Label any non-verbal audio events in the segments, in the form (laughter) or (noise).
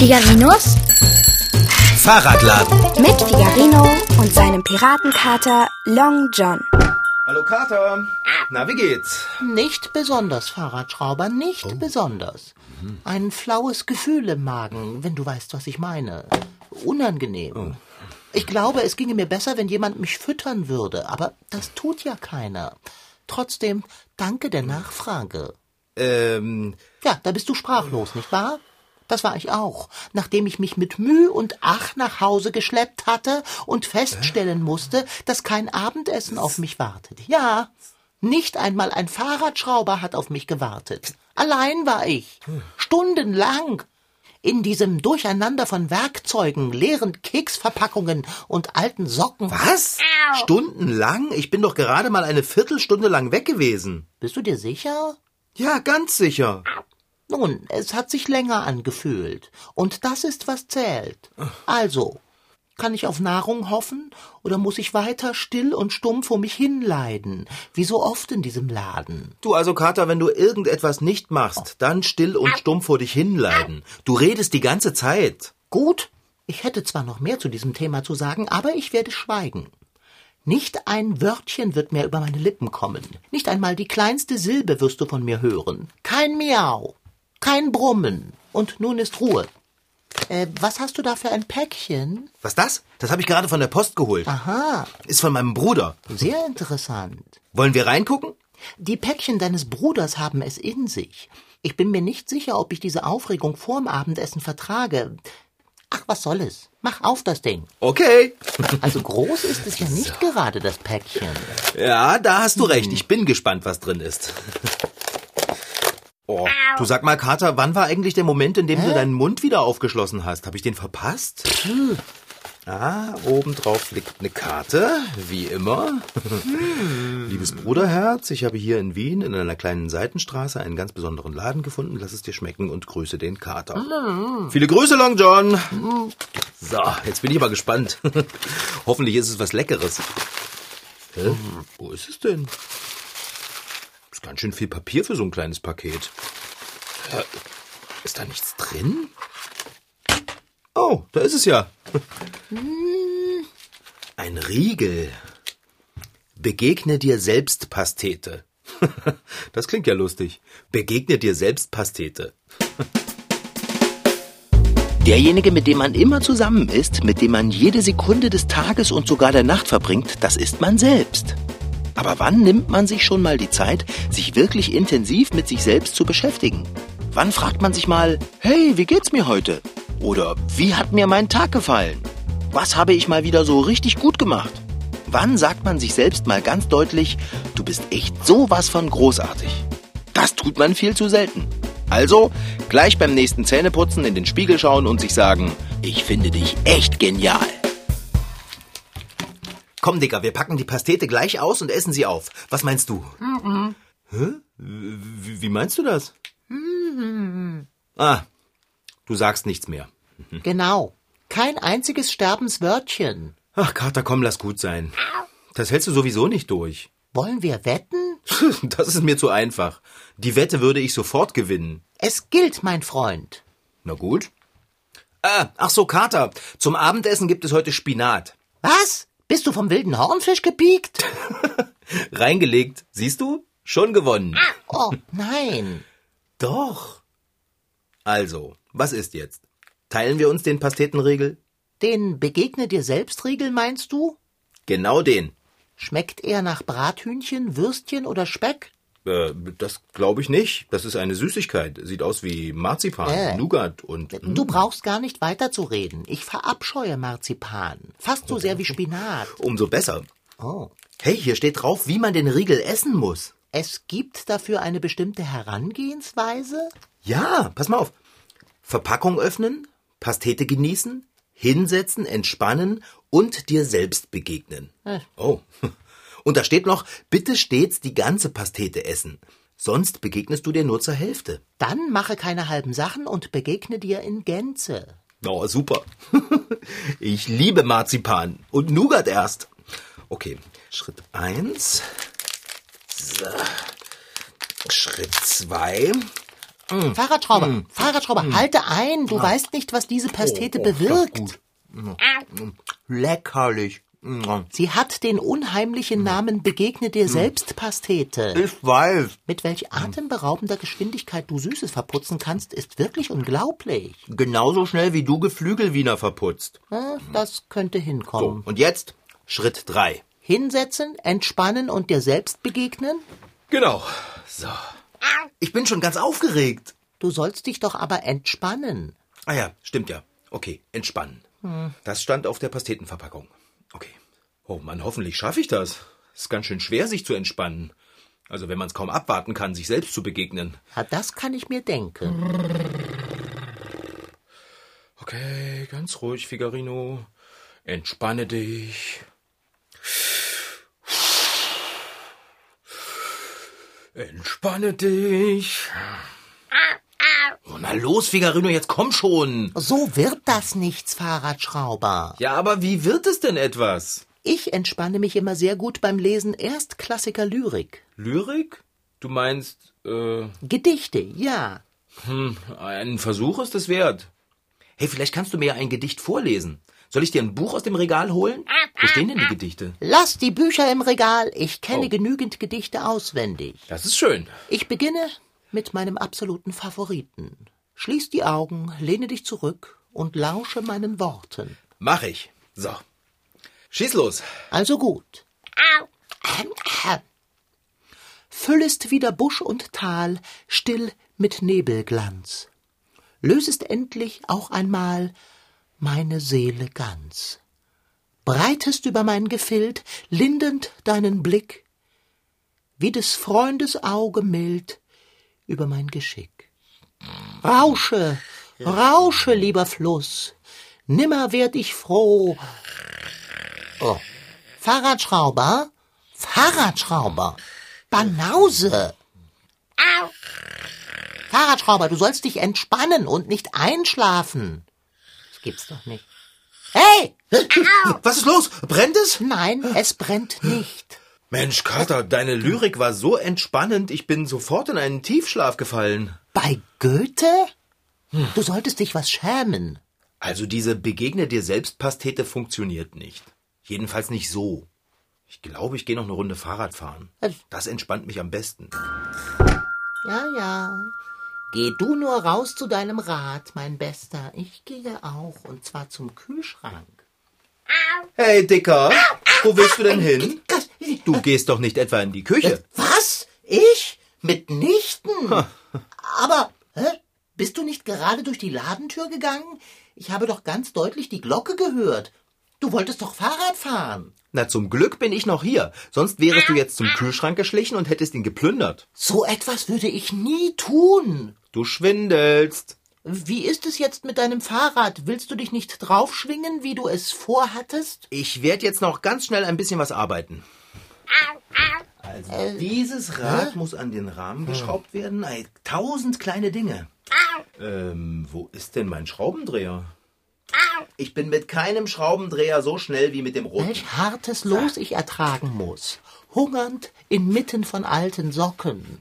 Figarinos Fahrradladen. mit Figarino und seinem Piratenkater Long John. Hallo Kater. Na, wie geht's? Nicht besonders, Fahrradschrauber, nicht Oh. besonders. Ein flaues Gefühl im Magen, wenn du weißt, was ich meine. Unangenehm. Oh. Ich glaube, es ginge mir besser, wenn jemand mich füttern würde, aber das tut ja keiner. Trotzdem, danke der Nachfrage. Ähm, Ja, da bist du sprachlos, nicht wahr? Das war ich auch, nachdem ich mich mit Mühe und Ach nach Hause geschleppt hatte und feststellen musste, dass kein Abendessen auf mich wartet. Ja, nicht einmal ein Fahrradschrauber hat auf mich gewartet. Allein war ich, stundenlang, in diesem Durcheinander von Werkzeugen, leeren Keksverpackungen und alten Socken. was? Stundenlang? Ich bin doch gerade mal eine Viertelstunde lang weg gewesen. Bist du dir sicher? Ja, ganz sicher. Nun, es hat sich länger angefühlt. Und das ist, was zählt. Also, kann ich auf Nahrung hoffen oder muss ich weiter still und stumm vor mich hinleiden, wie so oft in diesem Laden? Du also, Kater, wenn du irgendetwas nicht machst, dann still und stumm vor dich hinleiden. Du redest die ganze Zeit. Gut, ich hätte zwar noch mehr zu diesem Thema zu sagen, aber ich werde schweigen. Nicht ein Wörtchen wird mehr über meine Lippen kommen. Nicht einmal die kleinste Silbe wirst du von mir hören. Kein Miau, kein Brummen. Und nun ist Ruhe. Äh, was hast du da für ein Päckchen? Was das? Das habe ich gerade von der Post geholt. Aha, Ist von meinem Bruder. sehr interessant. Wollen wir reingucken? Die Päckchen deines Bruders haben es in sich. Ich bin mir nicht sicher, ob ich diese Aufregung vorm Abendessen vertrage. Ach, was soll es? Mach auf das Ding. Okay. Also groß ist es ja (laughs) nicht gerade, das Päckchen. Ja, da hast du recht. Ich bin gespannt, was drin ist. (laughs) Oh, du sag mal, Kater, wann war eigentlich der Moment, in dem du deinen Mund wieder aufgeschlossen hast? Habe ich den verpasst? Ah, obendrauf liegt eine Karte, wie immer. (laughs) Liebes Bruderherz, ich habe hier in Wien in einer kleinen Seitenstraße einen ganz besonderen Laden gefunden. Lass es dir schmecken und grüße den Kater. Viele Grüße, Long John. So, jetzt bin ich aber gespannt. (laughs) Hoffentlich ist es was Leckeres. Hä? Wo ist es denn? Ist ganz schön viel Papier für so ein kleines Paket. Ist da nichts drin? Oh, da ist es ja. Ein Riegel. Begegne dir selbst Pastete. (laughs) Das klingt ja lustig. Begegne dir selbst Pastete. (laughs) Derjenige, mit dem man immer zusammen ist, mit dem man jede Sekunde des Tages und sogar der Nacht verbringt, das ist man selbst. Aber wann nimmt man sich schon mal die Zeit, sich wirklich intensiv mit sich selbst zu beschäftigen? Wann fragt man sich mal, hey, wie geht's mir heute? Oder wie hat mir mein Tag gefallen? Was habe ich mal wieder so richtig gut gemacht? Wann sagt man sich selbst mal ganz deutlich, du bist echt sowas von großartig? Das tut man viel zu selten. Also gleich beim nächsten Zähneputzen in den Spiegel schauen und sich sagen, ich finde dich echt genial. Komm, Digga, wir packen die Pastete gleich aus und essen sie auf. Was meinst du? Hä? Wie, wie meinst du das? Ah, du sagst nichts mehr. Genau. Kein einziges Sterbenswörtchen. Ach, Kater, komm, lass gut sein. Das hältst du sowieso nicht durch. Wollen wir wetten? (laughs) Das ist mir zu einfach. Die Wette würde ich sofort gewinnen. Es gilt, mein Freund. Na gut. Ah, ach so, Kater. Zum Abendessen gibt es heute Spinat. Was? Bist du vom wilden Hornfisch gepiekt? (laughs) Reingelegt. Siehst du? Schon gewonnen. Oh, nein. Doch. Also, was ist jetzt? Teilen wir uns den Pastetenriegel? Den Begegne dir selbst Riegel meinst du? Genau den. Schmeckt er nach Brathühnchen, Würstchen oder Speck? Äh, das glaube ich nicht. Das ist eine Süßigkeit. Sieht aus wie Marzipan, Äh. Nougat und. Du brauchst gar nicht weiterzureden. Ich verabscheue Marzipan. Fast so sehr wie Spinat. Umso besser. Oh. Hey, hier steht drauf, wie man den Riegel essen muss. Es gibt dafür eine bestimmte Herangehensweise? Ja, pass mal auf. Verpackung öffnen, Pastete genießen, hinsetzen, entspannen und dir selbst begegnen. Äh. Oh. (laughs) Und da steht noch, bitte stets die ganze Pastete essen. Sonst begegnest du dir nur zur Hälfte. Dann mache keine halben Sachen und begegne dir in Gänze. Oh, super. Ich liebe Marzipan und Nougat erst. Okay, Schritt eins. So. Schritt zwei. Fahrradschrauber, Fahrradschrauber, halte ein. Du weißt nicht, was diese Pastete Oh, bewirkt. Leckerlich. Sie hat den unheimlichen Namen Begegne dir selbst Pastete. Ich weiß. Mit welch atemberaubender Geschwindigkeit du Süßes verputzen kannst, ist wirklich unglaublich. Genauso schnell wie du Geflügelwiener verputzt. Das könnte So, hinkommen. und jetzt Schritt drei. Hinsetzen, entspannen und dir selbst begegnen? Genau. So. Ich bin schon ganz aufgeregt. Du sollst dich doch aber entspannen. Ah ja, stimmt ja. Okay, entspannen. Das stand auf der Pastetenverpackung. Okay. Oh Mann, hoffentlich schaffe ich das. Ist ganz schön schwer, sich zu entspannen. Also wenn man es kaum abwarten kann, sich selbst zu begegnen. Ja, das kann ich mir denken. Okay, ganz ruhig, Figarino. Entspanne dich. Entspanne dich. Na los, Figarino, jetzt komm schon. So wird das nichts, Fahrradschrauber. Ja, aber wie wird es denn etwas? Ich entspanne mich immer sehr gut beim Lesen Erstklassiker Lyrik. Lyrik? Du meinst, äh, Gedichte, ja. hm, ein Versuch ist es wert. Hey, vielleicht kannst du mir ja ein Gedicht vorlesen. Soll ich dir ein Buch aus dem Regal holen? Wo stehen denn die Gedichte? Lass die Bücher im Regal. Ich kenne Oh. genügend Gedichte auswendig. Das ist schön. Ich beginne mit meinem absoluten Favoriten. Schließ die Augen, lehne dich zurück und lausche meinen Worten. Mach ich. So. Schieß los. Also gut. Füllest wieder Busch und Tal still mit Nebelglanz. Lösest endlich auch einmal meine Seele ganz. Breitest über mein Gefild lindend deinen Blick, wie des Freundes Auge mild über mein Geschick. Rausche, rausche, lieber Fluss, nimmer werd ich froh. Oh. Fahrradschrauber? Fahrradschrauber? Banause! Fahrradschrauber, du sollst dich entspannen und nicht einschlafen. Das gibt's doch nicht. Hey! Was ist los? Brennt es? Nein, es brennt nicht. Mensch, Kater, deine Lyrik war so entspannend, ich bin sofort in einen Tiefschlaf gefallen. Bei Goethe? Du solltest dich was schämen. Also diese Begegne dir selbst Pastete funktioniert nicht. Jedenfalls nicht so. Ich glaube, ich gehe noch eine Runde Fahrrad fahren. Das entspannt mich am besten. Ja, ja. Geh du nur raus zu deinem Rad, mein Bester. Ich gehe auch, und zwar zum Kühlschrank. Hey, Dicker, wo willst du denn hin? Du gehst doch nicht etwa in die Küche. Was? Ich? Mitnichten? Aber, hä? Bist du nicht gerade durch die Ladentür gegangen? Ich habe doch ganz deutlich die Glocke gehört. Du wolltest doch Fahrrad fahren. Na, zum Glück bin ich noch hier. Sonst wärest du jetzt zum Kühlschrank geschlichen und hättest ihn geplündert. So etwas würde ich nie tun. Du schwindelst. Wie ist es jetzt mit deinem Fahrrad? Willst du dich nicht draufschwingen, wie du es vorhattest? Ich werde jetzt noch ganz schnell ein bisschen was arbeiten. Also, dieses Rad muss an den Rahmen geschraubt werden. Ey, tausend kleine Dinge. Ähm, wo ist denn mein Schraubendreher? Ich bin mit keinem Schraubendreher so schnell wie mit dem roten. Welch hartes Los ich ertragen muss. Hungernd inmitten von alten Socken.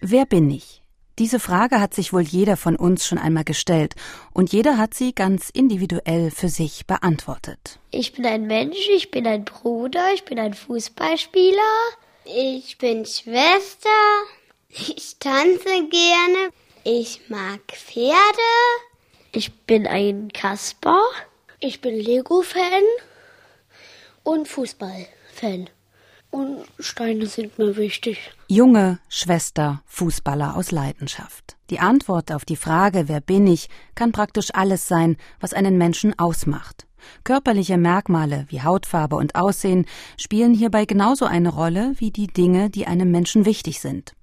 Wer bin ich? Diese Frage hat sich wohl jeder von uns schon einmal gestellt und jeder hat sie ganz individuell für sich beantwortet. Ich bin ein Mensch, ich bin ein Bruder, ich bin ein Fußballspieler. Ich bin Schwester. Ich tanze gerne. Ich mag Pferde. Ich bin ein Kasper. Ich bin Lego-Fan und Fußball-Fan. Und Steine sind mir wichtig. Junge, Schwester, Fußballer aus Leidenschaft. Die Antwort auf die Frage, wer bin ich, kann praktisch alles sein, was einen Menschen ausmacht. Körperliche Merkmale wie Hautfarbe und Aussehen spielen hierbei genauso eine Rolle wie die Dinge, die einem Menschen wichtig sind.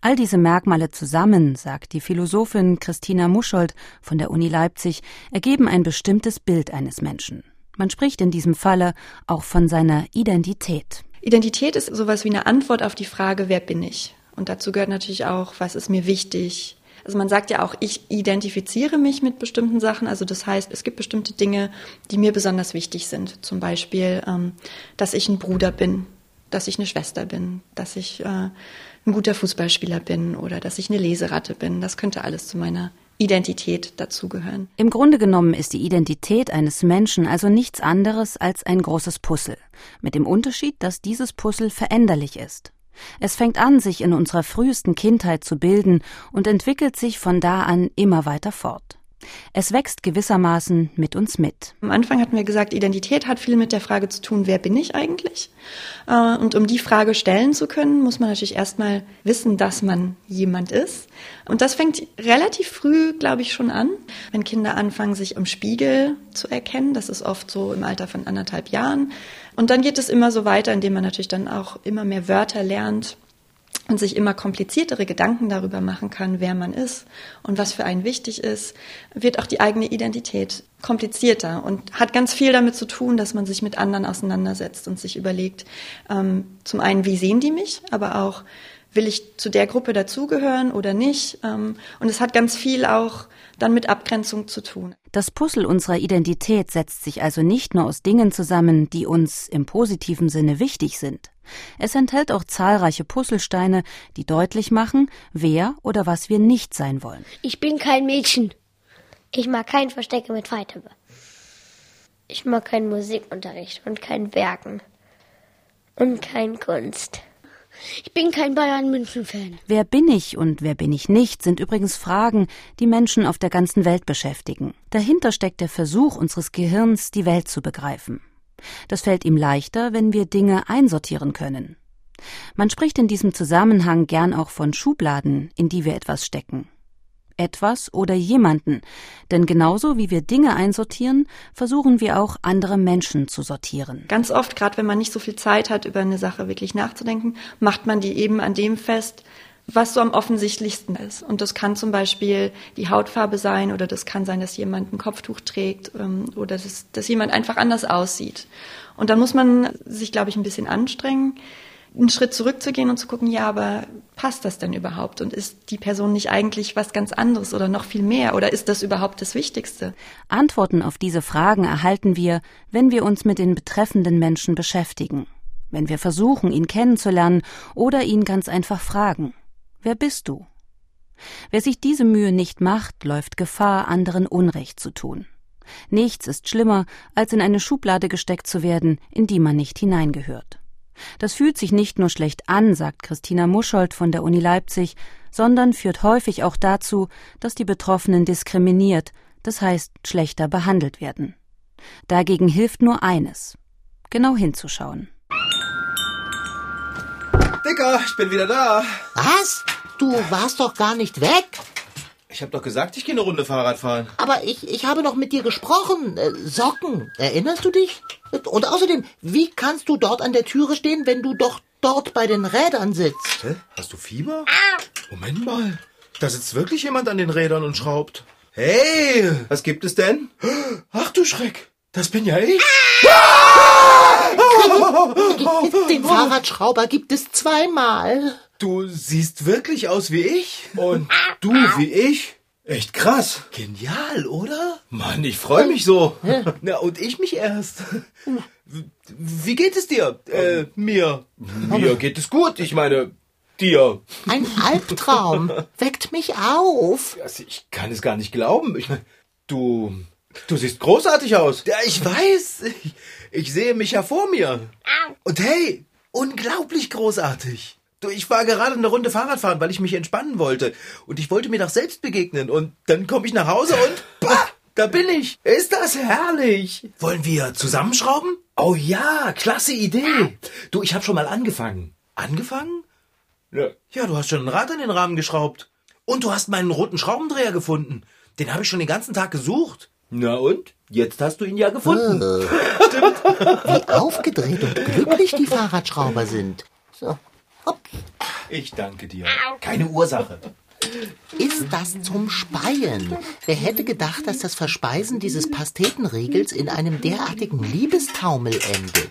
All diese Merkmale zusammen, sagt die Philosophin Christina Muschold von der Uni Leipzig, ergeben ein bestimmtes Bild eines Menschen. Man spricht in diesem Falle auch von seiner Identität. Identität ist sowas wie eine Antwort auf die Frage, wer bin ich? Und dazu gehört natürlich auch, was ist mir wichtig? Also man sagt ja auch, ich identifiziere mich mit bestimmten Sachen. Also das heißt, es gibt bestimmte Dinge, die mir besonders wichtig sind. Zum Beispiel, ähm, dass ich ein Bruder bin, dass ich eine Schwester bin, dass ich äh, ein guter Fußballspieler bin oder dass ich eine Leseratte bin. Das könnte alles zu meiner Identität dazugehören. Im Grunde genommen ist die Identität eines Menschen also nichts anderes als ein großes Puzzle, mit dem Unterschied, dass dieses Puzzle veränderlich ist. Es fängt an, sich in unserer frühesten Kindheit zu bilden und entwickelt sich von da an immer weiter fort. Es wächst gewissermaßen mit uns mit. Am Anfang hatten wir gesagt, Identität hat viel mit der Frage zu tun, wer bin ich eigentlich? Äh, und um die Frage stellen zu können, muss man natürlich erstmal wissen, dass man jemand ist. Und das fängt relativ früh, glaube ich, schon an, wenn Kinder anfangen, sich im Spiegel zu erkennen. Das ist oft so im Alter von anderthalb Jahren. Und dann geht es immer so weiter, indem man natürlich dann auch immer mehr Wörter lernt und sich immer kompliziertere Gedanken darüber machen kann, wer man ist und was für einen wichtig ist, wird auch die eigene Identität komplizierter und hat ganz viel damit zu tun, dass man sich mit anderen auseinandersetzt und sich überlegt, ähm, zum einen, wie sehen die mich, aber auch, will ich zu der Gruppe dazugehören oder nicht? Ähm, und es hat ganz viel auch dann mit Abgrenzung zu tun. Das Puzzle unserer Identität setzt sich also nicht nur aus Dingen zusammen, die uns im positiven Sinne wichtig sind. Es enthält auch zahlreiche Puzzlesteine, die deutlich machen, wer oder was wir nicht sein wollen. Ich bin kein Mädchen. Ich mag kein Verstecke mit Freitöpfe. Ich mag keinen Musikunterricht und kein Werken. Und kein Kunst. Ich bin kein Bayern München Fan. Wer bin ich und wer bin ich nicht, sind übrigens Fragen, die Menschen auf der ganzen Welt beschäftigen. Dahinter steckt der Versuch unseres Gehirns, die Welt zu begreifen. Das fällt ihm leichter, wenn wir Dinge einsortieren können. Man spricht in diesem Zusammenhang gern auch von Schubladen, in die wir etwas stecken. Etwas oder jemanden, denn genauso wie wir Dinge einsortieren, versuchen wir auch andere Menschen zu sortieren. Ganz oft, gerade wenn man nicht so viel Zeit hat, über eine Sache wirklich nachzudenken, macht man die eben an dem fest, was so am offensichtlichsten ist. Und das kann zum Beispiel die Hautfarbe sein oder das kann sein, dass jemand ein Kopftuch trägt ähm, oder dass, dass jemand einfach anders aussieht. Und da muss man sich, glaube ich, ein bisschen anstrengen, einen Schritt zurückzugehen und zu gucken, ja, aber passt das denn überhaupt? Und ist die Person nicht eigentlich was ganz anderes oder noch viel mehr? Oder ist das überhaupt das Wichtigste? Antworten auf diese Fragen erhalten wir, wenn wir uns mit den betreffenden Menschen beschäftigen, wenn wir versuchen, ihn kennenzulernen oder ihn ganz einfach fragen. Wer bist du? Wer sich diese Mühe nicht macht, läuft Gefahr, anderen Unrecht zu tun. Nichts ist schlimmer, als in eine Schublade gesteckt zu werden, in die man nicht hineingehört. Das fühlt sich nicht nur schlecht an, sagt Christina Muschold von der Uni Leipzig, sondern führt häufig auch dazu, dass die Betroffenen diskriminiert, das heißt schlechter behandelt werden. Dagegen hilft nur eines genau hinzuschauen. Dicker, ich bin wieder da. Was? Du warst doch gar nicht weg. Ich hab doch gesagt, ich gehe eine Runde Fahrrad fahren. Aber ich, ich habe noch mit dir gesprochen. Äh, Socken. Erinnerst du dich? Und außerdem, wie kannst du dort an der Türe stehen, wenn du doch dort bei den Rädern sitzt? Hä? Hast du Fieber? Moment mal. Da sitzt wirklich jemand an den Rädern und schraubt. Hey, was gibt es denn? Ach du Schreck. Das bin ja ich. Den (laughs) Fahrradschrauber gibt es zweimal. Du siehst wirklich aus wie ich. Und du wie ich. Echt krass. Genial, oder? Mann, ich freue mich so. Na, und ich mich erst. Wie geht es dir? Äh, mir. Mir geht es gut. Ich meine, dir. Ein Albtraum. Weckt mich auf. Also, ich kann es gar nicht glauben. Ich meine, du. Du siehst großartig aus. Ja, ich weiß. Ich, ich sehe mich ja vor mir. Und hey, unglaublich großartig. Du, ich war gerade eine Runde Fahrrad fahren, weil ich mich entspannen wollte. Und ich wollte mir doch selbst begegnen. Und dann komme ich nach Hause und (laughs) bah, da bin ich. Ist das herrlich. Wollen wir zusammenschrauben? Oh ja, klasse Idee. Du, ich habe schon mal angefangen. Angefangen? Ja. ja, du hast schon ein Rad an den Rahmen geschraubt. Und du hast meinen roten Schraubendreher gefunden. Den habe ich schon den ganzen Tag gesucht. Na und? Jetzt hast du ihn ja gefunden. Stimmt. (laughs) Wie aufgedreht und glücklich die Fahrradschrauber sind. So. Hopp. Ich danke dir. Keine Ursache. Ist das zum Speien? Wer hätte gedacht, dass das Verspeisen dieses Pastetenriegels in einem derartigen Liebestaumel endet?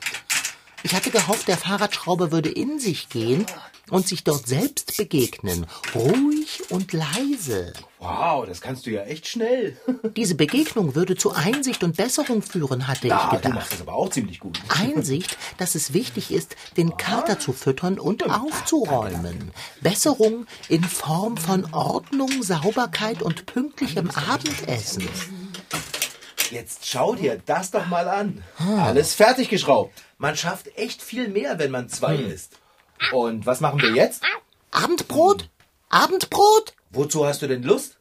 Ich hatte gehofft, der Fahrradschrauber würde in sich gehen und sich dort selbst begegnen. Ruhig und leise. Wow, das kannst du ja echt schnell. (laughs) Diese Begegnung würde zu Einsicht und Besserung führen, hatte ich Ah, du gedacht. machst das aber auch ziemlich gut. (laughs) Einsicht, dass es wichtig ist, den Kater zu füttern und aufzuräumen. Besserung in Form von Ordnung, Sauberkeit und pünktlichem Abendessen. Jetzt schau dir das doch mal an. Alles fertig geschraubt. Man schafft echt viel mehr, wenn man zwei ist. Und was machen wir jetzt? Abendbrot? Abendbrot? Wozu hast du denn Lust?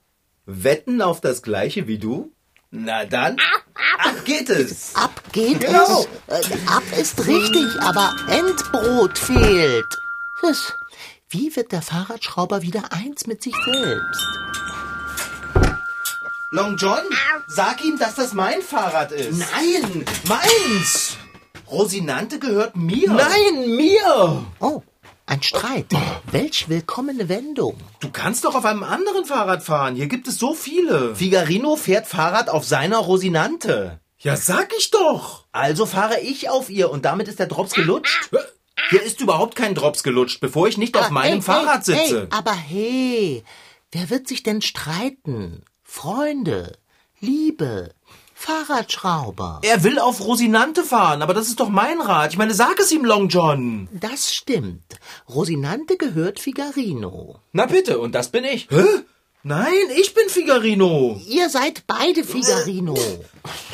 Wetten auf das gleiche wie du? Na dann, ab geht es. Ab geht Genau. es. Äh, ab ist richtig, aber Endbrot fehlt. Hm, Wie wird der Fahrradschrauber wieder eins mit sich selbst? Long John, sag ihm, dass das mein Fahrrad ist. Nein! Meins! Rosinante gehört mir. Nein, mir! Oh, ein Streit. Welch willkommene Wendung. Du kannst doch auf einem anderen Fahrrad fahren. Hier gibt es so viele. Figarino fährt Fahrrad auf seiner Rosinante. Ja, sag ich doch. Also fahre ich auf ihr und damit ist der Drops gelutscht. Hier ist überhaupt kein Drops gelutscht, bevor ich nicht auf Ah, meinem hey, Fahrrad hey, sitze. Hey, aber hey, wer wird sich denn streiten? Freunde, Liebe, Fahrradschrauber. Er will auf Rosinante fahren, aber das ist doch mein Rad. Ich meine, sag es ihm, Long John. Das stimmt. Rosinante gehört Figarino. Na bitte, und das bin ich. Hä? Nein, ich bin Figarino. Ihr seid beide Figarino.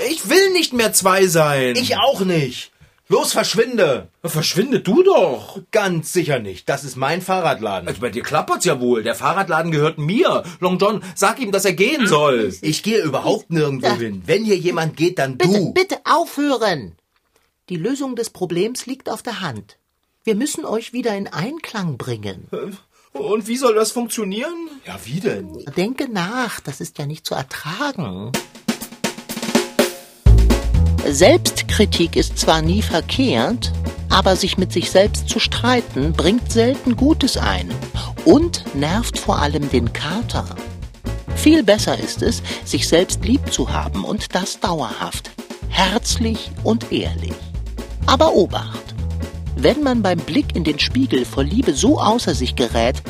Ich will nicht mehr zwei sein. Ich auch nicht. Los, verschwinde. Verschwinde du doch. Ganz sicher nicht. Das ist mein Fahrradladen. Also bei dir klappert's ja wohl. Der Fahrradladen gehört mir. Long John, sag ihm, dass er gehen soll. Ich gehe überhaupt nirgendwo hin. Wenn hier jemand geht, dann Bitte, du. bitte aufhören. Die Lösung des Problems liegt auf der Hand. Wir müssen euch wieder in Einklang bringen. Und wie soll das funktionieren? Ja, wie denn? Denke nach, das ist ja nicht zu ertragen. Selbstkritik ist zwar nie verkehrt, aber sich mit sich selbst zu streiten bringt selten Gutes ein und nervt vor allem den Kater. Viel besser ist es, sich selbst lieb zu haben und das dauerhaft, herzlich und ehrlich. Aber Obacht! Wenn man beim Blick in den Spiegel vor Liebe so außer sich gerät,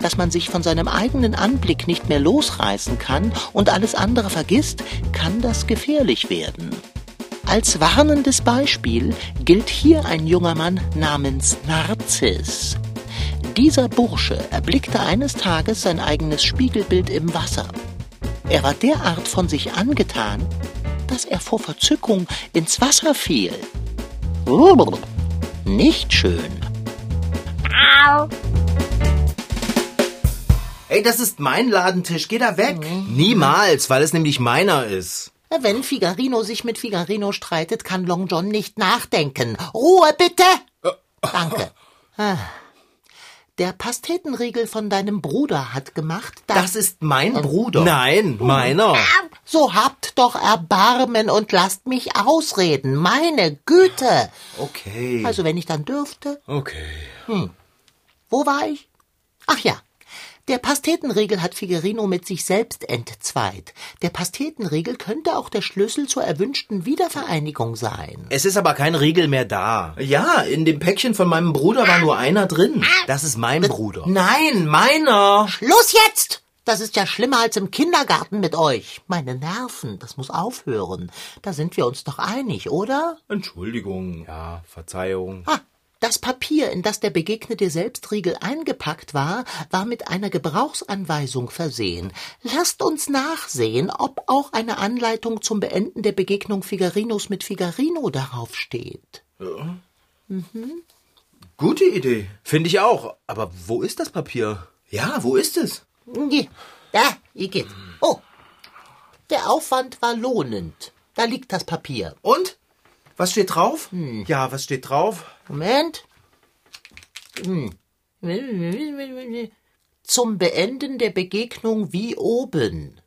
dass man sich von seinem eigenen Anblick nicht mehr losreißen kann und alles andere vergisst, kann das gefährlich werden. Als warnendes Beispiel gilt hier ein junger Mann namens Narziss. Dieser Bursche erblickte eines Tages sein eigenes Spiegelbild im Wasser. Er war derart von sich angetan, dass er vor Verzückung ins Wasser fiel. Nicht schön. Ey, das ist mein Ladentisch. Geh da weg. Niemals, weil es nämlich meiner ist. Wenn Figarino sich mit Figarino streitet, kann Long John nicht nachdenken. Ruhe bitte! Danke. (laughs) Ah. Der Pastetenriegel von deinem Bruder hat gemacht, dass... Das ist mein Bruder. Nein, meiner. So habt doch Erbarmen und lasst mich ausreden. Meine Güte! Okay. Also wenn ich dann dürfte. Okay. Wo war ich? Ach ja. Der Pastetenriegel hat Figarino mit sich selbst entzweit. Der Pastetenriegel könnte auch der Schlüssel zur erwünschten Wiedervereinigung sein. Es ist aber kein Riegel mehr da. Ja, in dem Päckchen von meinem Bruder war nur einer drin. Das ist mein Bruder. Nein, meiner. Schluss jetzt! Das ist ja schlimmer als im Kindergarten mit euch. Meine Nerven, das muss aufhören. Da sind wir uns doch einig, oder? Entschuldigung. Ja, Verzeihung. Ah, das Papier, in das der begegnete Selbstriegel eingepackt war, war mit einer Gebrauchsanweisung versehen. Lasst uns nachsehen, ob auch eine Anleitung zum Beenden der Begegnung Figarinos mit Figarino darauf steht. Gute Idee. Finde ich auch. Aber wo ist das Papier? Ja, wo ist es? Hier, Da, Igitt. Oh, der Aufwand war lohnend. Da liegt das Papier. Und? Was steht drauf? Ja, was steht drauf? Moment. Hm. Zum Beenden der Begegnung wie oben.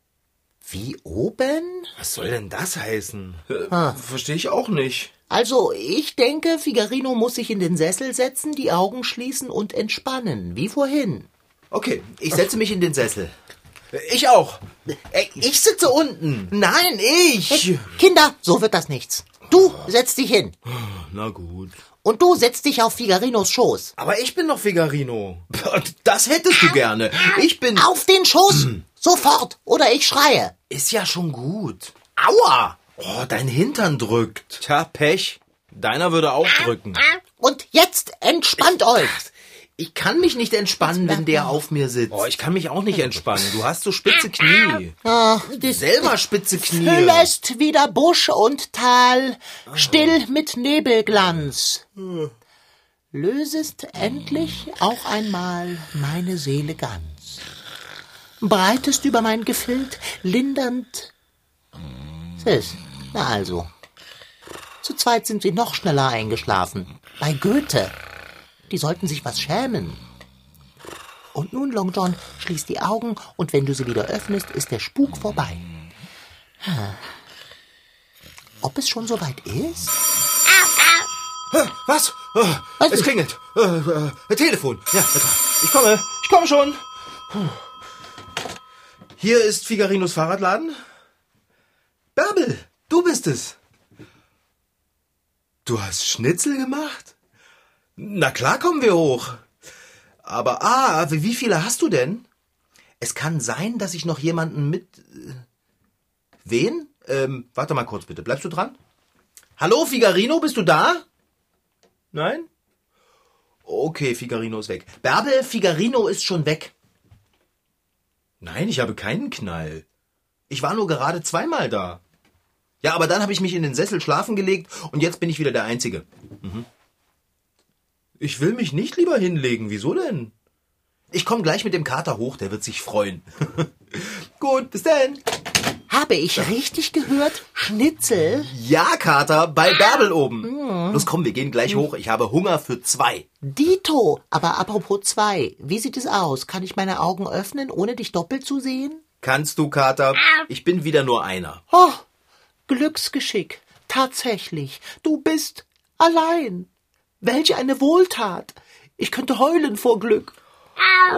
Wie oben? Was soll denn das heißen? Äh, Verstehe ich auch nicht. Also, ich denke, Figarino muss sich in den Sessel setzen, die Augen schließen und entspannen, wie vorhin. Okay, ich setze mich in den Sessel. Ich auch. Ey, ich sitze unten. Nein, ich. Kinder, so wird das nichts. Du setz dich hin. Na gut. Und du setzt dich auf Figarinos Schoß. Aber ich bin doch Figarino. (laughs) Das hättest du gerne. Ich bin... Auf den Schoß! Sofort! Oder ich schreie. Ist ja schon gut. Aua! Oh, dein Hintern drückt. Tja, Pech. Deiner würde auch drücken. Und jetzt entspannt euch. Ich kann mich nicht entspannen, wenn der auf mir sitzt. Oh, ich kann mich auch nicht entspannen. Du hast so spitze Knie. Selber spitze Knie. Füllest wieder Busch und Tal, still mit Nebelglanz. Lösest endlich auch einmal meine Seele ganz. Breitest über mein Gefild lindernd. Sis, na also. Zu zweit sind sie noch schneller eingeschlafen. Bei Goethe. Die sollten sich was schämen. Und nun, Long John, schließ die Augen und wenn du sie wieder öffnest, ist der Spuk vorbei. Hm. Ob es schon soweit ist? Was? Oh, Was es klingelt. Äh, äh, Telefon. Ja, ich komme. Ich komme schon. Hier ist Figarinos Fahrradladen. Bärbel, du bist es. Du hast Schnitzel gemacht? Na klar kommen wir hoch. Aber, ah, wie viele hast du denn? Es kann sein, dass ich noch jemanden mit... äh, Wen? Ähm, warte mal kurz bitte. Bleibst du dran? Hallo, Figarino, bist du da? Nein? Okay, Figarino ist weg. Bärbel, Figarino ist schon weg. Nein, ich habe keinen Knall. Ich war nur gerade zweimal da. Ja, aber dann habe ich mich in den Sessel schlafen gelegt und jetzt bin ich wieder der Einzige. Mhm. Ich will mich nicht lieber hinlegen. Wieso denn? Ich komme gleich mit dem Kater hoch, der wird sich freuen. (laughs) Gut, bis denn. Habe ich richtig gehört? Schnitzel? Ja, Kater, bei Bärbel oben. Los komm, wir gehen gleich hoch. Ich habe Hunger für zwei. Dito. Aber apropos zwei. Wie sieht es aus? Kann ich meine Augen öffnen, ohne dich doppelt zu sehen? Kannst du, Kater? Ich bin wieder nur einer. Oh, Glücksgeschick. Tatsächlich. Du bist allein. Welch eine Wohltat. Ich könnte heulen vor Glück.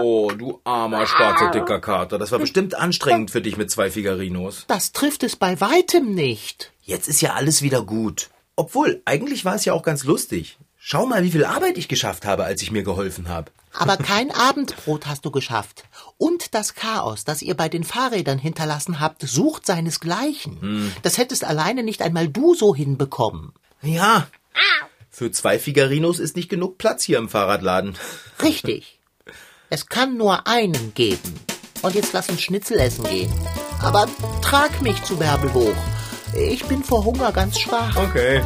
Oh, du armer, schwarzer, dicker Kater. Das war bestimmt anstrengend für dich mit zwei Figarinos. Das trifft es bei weitem nicht. Jetzt ist ja alles wieder gut. Obwohl, eigentlich war es ja auch ganz lustig. Schau mal, wie viel Arbeit ich geschafft habe, als ich mir geholfen habe. Aber (laughs) kein Abendbrot hast du geschafft. Und das Chaos, das ihr bei den Fahrrädern hinterlassen habt, sucht seinesgleichen. Das hättest alleine nicht einmal du so hinbekommen. Ja. Für zwei Figarinos ist nicht genug Platz hier im Fahrradladen. Richtig. Es kann nur einen geben. Und jetzt lass uns Schnitzel essen gehen. Aber trag mich zu Bärbel hoch. Ich bin vor Hunger ganz schwach. Okay.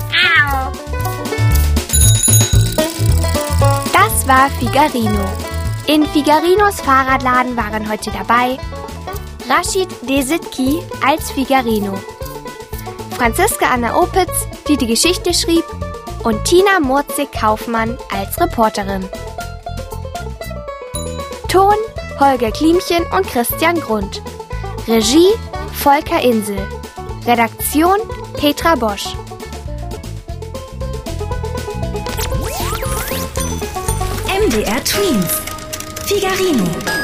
Das war Figarino. In Figarinos Fahrradladen waren heute dabei Rashid Desitki als Figarino, Franziska Anna Opitz, die die Geschichte schrieb, und Tina Murzig-Kaufmann als Reporterin. Ton Holger Klimchen und Christian Grund. Regie Volker Insel. Redaktion Petra Bosch. MDR Twins. Figarino.